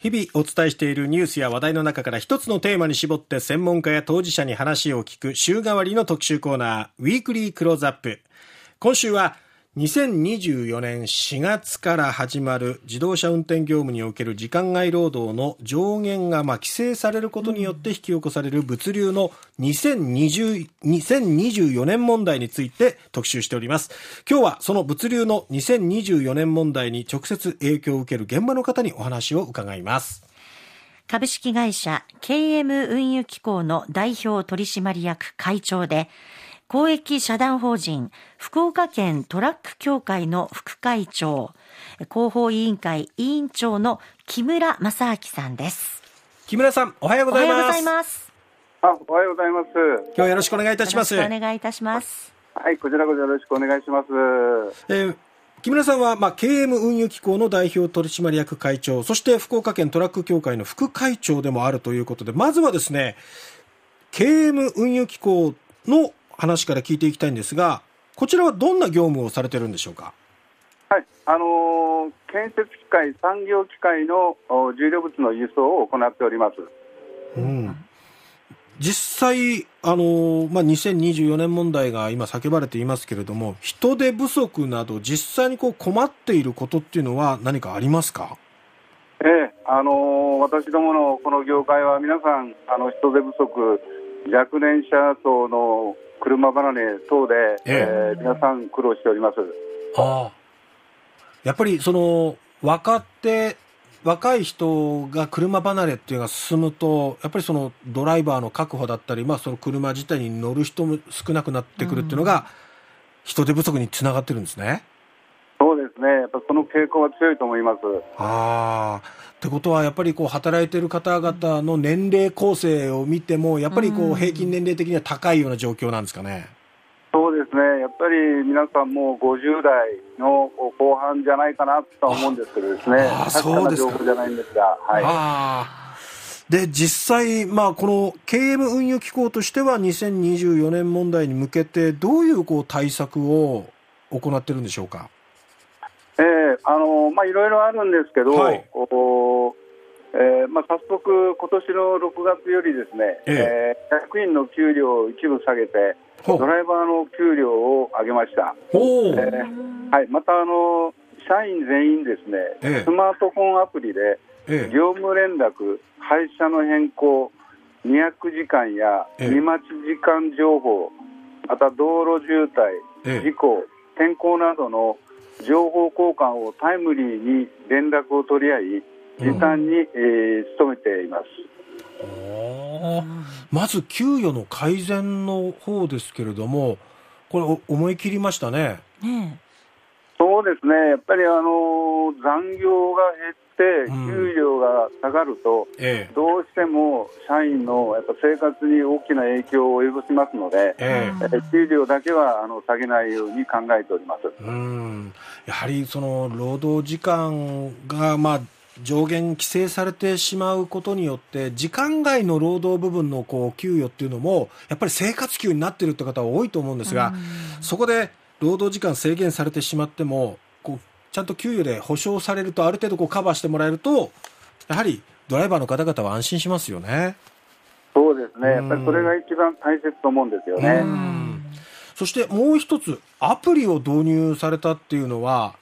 日々お伝えしているニュースや話題の中から一つのテーマに絞って専門家や当事者に話を聞く週替わりの特集コーナー、ウィークリークローズアップ。今週は2024年4月から始まる自動車運転業務における時間外労働の上限がまあ規制されることによって引き起こされる物流の2020 2024年問題について特集しております。今日はその物流の2024年問題に直接影響を受ける現場の方にお話を伺います。株式会社 KM 運輸機構の代表取締役会長で公益社団法人福岡県トラック協会の副会長、広報委員会委員長の木村正明さんです。木村さん、おはようございます。おはようございます。あ、おはようございます。今日はよろしくお願いいたします。お願いいたします。はい、こちらこそよろしくお願いします。えー木村さんは、まあ、KM 運輸機構の代表取締役会長、そして福岡県トラック協会の副会長でもあるということで、まずはですね、KM 運輸機構の話から聞いていきたいんですが、こちらはどんな業務をされてるんでしょうか？はい、あのー、建設機械、産業機械の重量物の輸送を行っております。うん。実際、あのー、まあ、2024年問題が今叫ばれていますけれども、人手不足など実際にこう困っていることっていうのは何かありますか？ええ、あのー、私どものこの業界は皆さん、あの人手不足、若年者層の車離れ等で、ええー、皆さん苦労しております。はあ、やっぱりその若手若い人が車離れっていうのが進むと、やっぱりそのドライバーの確保だったり、まあ、その車自体に乗る人も少なくなってくるっていうのが、人手不足につながってるんですね。っぱその傾向は強いと思います。あってことは、やっぱりこう働いてる方々の年齢構成を見ても、やっぱりこう平均年齢的には高いような状況なんですかね。そうですね、やっぱり皆さんも50代の後半じゃないかなと思うんですけどですね、あそうですか。じゃないんですが、はい。で、実際、まあ、この KM 運輸機構としては2024年問題に向けて、どういうこう対策を行ってるんでしょうか？えー、あのまあいろいろあるんですけど、はい、おえーまあ、早速、今年の6月よりですね、ええ。ー、役員の給料を一部下げて、ドライバーの給料を上げました。えー、はい、またあの社員全員ですね、えスマートフォンアプリで、業務連絡、配車の変更、200時間や見待ち時間情報、また道路渋滞、事故、天候などの情報交換をタイムリーに連絡を取り合い、時短に、うん、えー、努めています。まず給与の改善の方ですけれども、これ、思い切りましたね。ねそうですね、やっぱりあの残業が減って、給料が下がると、どうしても社員のやっぱ生活に大きな影響を及ぼしますので、ええ、給料だけはあの下げないように考えております。うん。やはりその労働時間が、まあ、上限規制されてしまうことによって、時間外の労働部分のこう給与っていうのも、やっぱり生活給になってるって方は多いと思うんですが、そこで労働時間制限されてしまっても、ちゃんと給与で保証されると、ある程度こうカバーしてもらえると、やはりドライバーの方々は安心しますよね。そうですね、やっぱりそれが一番大切と思うんですよね。そしてもう一つ、アプリを導入されたっていうのは、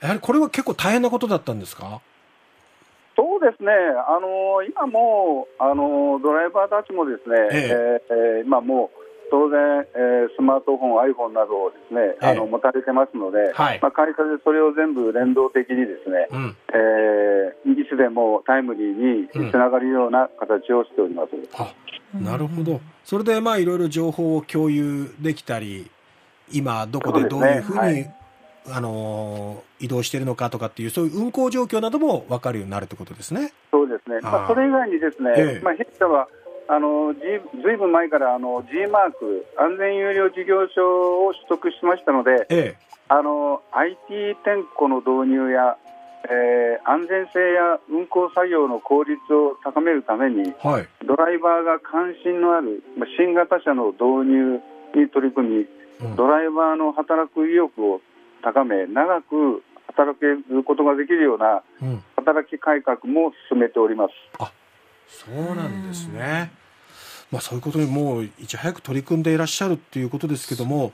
やはりこれは結構大変なことだったんですか？そうですね、あの今もあのドライバーたちもですね、ええ。えー、今もう当然、えー、スマートフォン、iPhone などをですね、えあの持たれてますので、はい、まあ、会社でそれを全部連動的にですね、うん、えー、いつでもタイムリーにつながるような形をしております。うん、なるほど。それでまあいろいろ情報を共有できたり、今どこでどういうふうに、ねはい、あの移動しているのかとかっていう、そういう運行状況なども分かるようになるということですね。そうですね。まあ、それ以外にですね、ええ、まあ、弊社はあのずいぶん前からあの G マーク安全有料事業所を取得しましたので、ええ、あの IT 点呼の導入や、えー、安全性や運行作業の効率を高めるために、はい、ドライバーが関心のある新型車の導入に取り組み、うん、ドライバーの働く意欲を高め長く働けることができるような働き改革も進めております。あそうなんですね。まあ、そういうことにもういち早く取り組んでいらっしゃるっていうことですけども、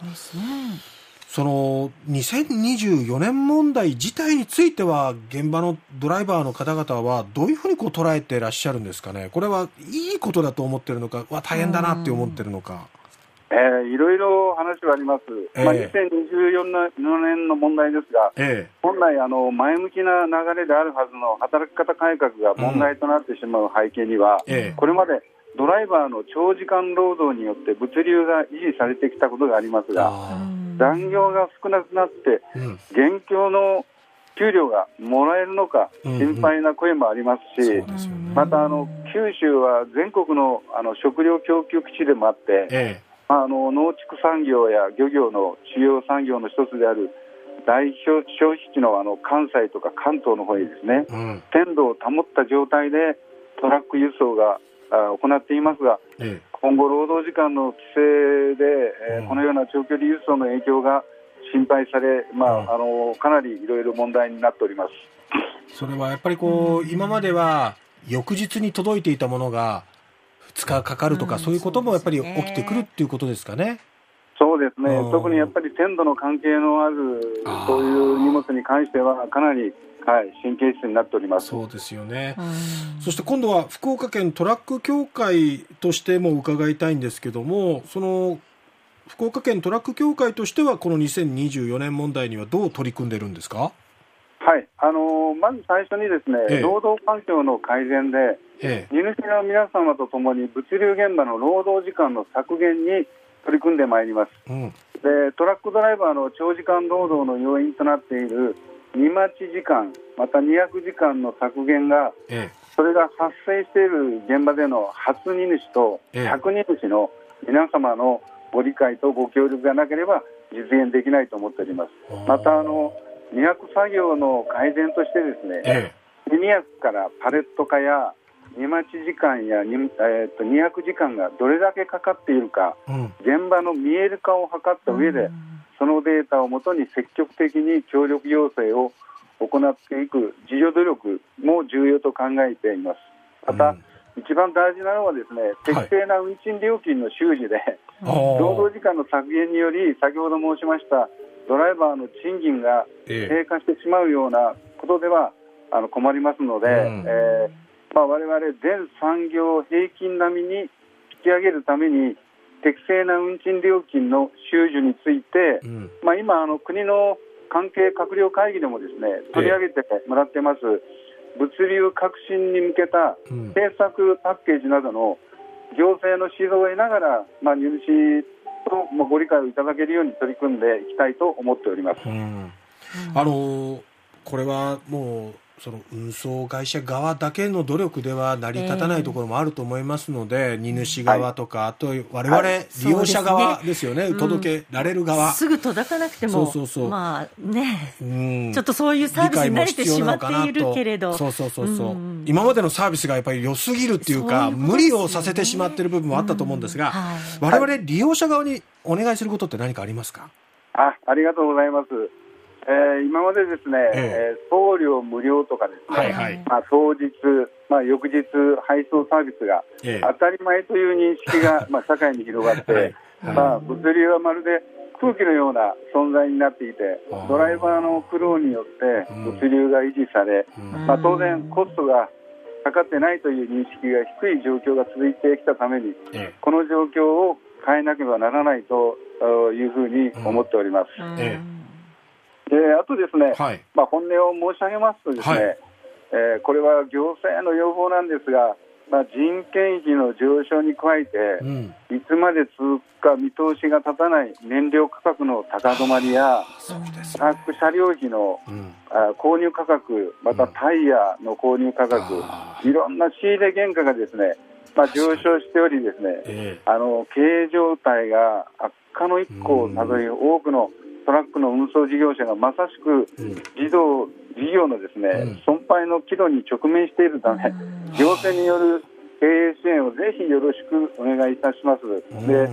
その2024年問題自体については現場のドライバーの方々はどういうふうにこう捉えていらっしゃるんですかね、これはいいことだと思ってるのか、は大変だなって思ってるのか。えー、いろいろ話はあります、えー、まあ、2024年の問題ですが、えー、本来あの、前向きな流れであるはずの働き方改革が問題となってしまう背景には、うんえ。ー、これまでドライバーの長時間労働によって物流が維持されてきたことがありますが、残業が少なくなって、現況の給料がもらえるのか心配な声もありますし、またあの九州は全国のあの食料供給基地でもあって、ええ、まあ、あの農畜産業や漁業の主要産業の一つである大消費地のあの関西とか関東の方にですね、うん、鮮度を保った状態でトラック輸送が行っていますが、ええ、今後、労働時間の規制で、えー、このような長距離輸送の影響が心配され、まあ、うん、あのかなりいろいろ問題になっております。それはやっぱりこう、今までは翌日に届いていたものが2日かかるとか、そういうこともやっぱり起きてくるっていうことですかね。そうですね、特にやっぱり鮮度の関係のあるそういう荷物に関しては、かなりはい、神経質になっておりますそうですよね、そして今度は福岡県トラック協会としても伺いたいんですけども、その福岡県トラック協会としては、この2024年問題にはどう取り組んでるんですか。はい、あのー、まず最初にですね、ええ、労働環境の改善で、ええ、荷主の皆様とともに物流現場の労働時間の削減に取り組んでまいります、うん、でトラックドライバーの長時間労働の要因となっている荷待ち時間、また200時間の削減が、ええ、それが発生している現場での初荷主と100荷主の皆様のご理解とご協力がなければ実現できないと思っております。またあの荷役作業の改善としてですね、ええ、荷役からパレット化や荷待ち時間や荷、えー、と200時間がどれだけかかっているか、うん、現場の見える化を図った上で、うんそのデータをもとに積極的に協力要請を行っていく自助努力も重要と考えています。また、うん、一番大事なのはですね適正な運賃料金の収支で、はい、労働時間の削減により先ほど申しましたドライバーの賃金が低下してしまうようなことでは、えあの困りますので、うん、えー、まあ、我々全産業平均並みに引き上げるために適正な運賃料金の収受について、うん、まあ、今あの、国の関係閣僚会議でもですね取り上げてもらってます、物流革新に向けた政策パッケージなどの行政の指導を得ながら、まあ、入試とご理解をいただけるように取り組んでいきたいと思っております。あのこれはもうその運送会社側だけの努力では成り立たないところもあると思いますので、えー、荷主側とか、はい、あと我々利用者側ですよね、はい、届けられる側、うん、すぐ届かなくても、そうそうそう。まあね、うん、ちょっとそういうサービスに慣れてしまっているけれど、そうそうそうそう、うん、今までのサービスがやっぱり良すぎるっていうか、ううね、無理をさせてしまっている部分もあったと思うんですが、はい、我々利用者側にお願いすることって何かありますか？あありがとうございます。えー、今までですね、えー、送料無料とかですね、はいはい、まあ、当日、まあ、翌日配送サービスが当たり前という認識が、まあ、社会に広がって、はい、まあ、物流はまるで空気のような存在になっていて、ドライバーの苦労によって物流が維持され、うん、まあ、当然コストがかかってないという認識が低い状況が続いてきたために、この状況を変えなければならないというふうに思っております。うん。うんであとですね、はい、まあ、本音を申し上げますとですね、はい、えー、これは行政の要望なんですが、まあ、人件費の上昇に加えて、うん、いつまで続くか見通しが立たない燃料価格の高止まりや、トラック車両費の、うん、あ購入価格、またタイヤの購入価格、うん、いろんな仕入れ原価がですね、まあ、上昇しており、ですね、えー、あの経営状態が悪化の一行をたどり、多くのトラックの運送事業者がまさしく児童事業のですね、損廃の岐路に直面しているため、行政による経営支援をぜひよろしくお願いいたします。で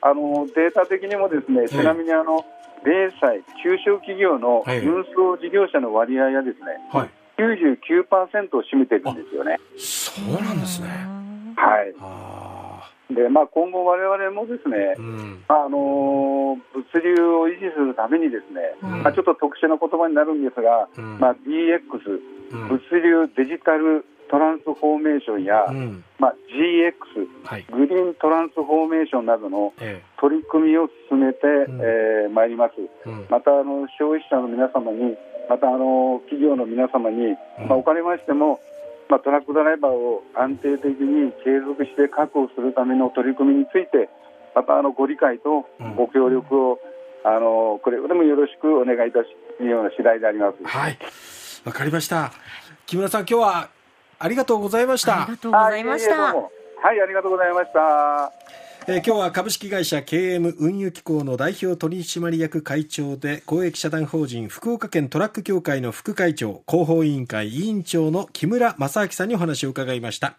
あのデータ的にもですねちなみにあの0歳、中小企業の運送事業者の割合はですね、はい、99%を占めてるんですよね。そうなんですね。はい。で、まあ、今後、われわれもですね、うん、あの物流を維持するためにですね、うん、まあ、ちょっと特殊な言葉になるんですが、うん、まあ、DX、物流デジタルトランスフォーメーションや、うん、まあ、GX、はい、グリーントランスフォーメーションなどの取り組みを進めてま、えー、い、ります、うん、またあの消費者の皆様に、またあの企業の皆様に、まあ、おかれましても、まあ、トラックドライバーを安定的に継続して確保するための取り組みについて、またあのご理解とご協力を、あのこれでもよろしくお願いいたしるような次第であります。はい、わかりました。木村さん、今日はありがとうございました。ありがとうございました。はい、ありがとうございました。えー、今日は株式会社 KM 運輸機構の代表取締役会長で公益社団法人福岡県トラック協会の副会長広報委員会委員長の木村正明さんにお話を伺いました。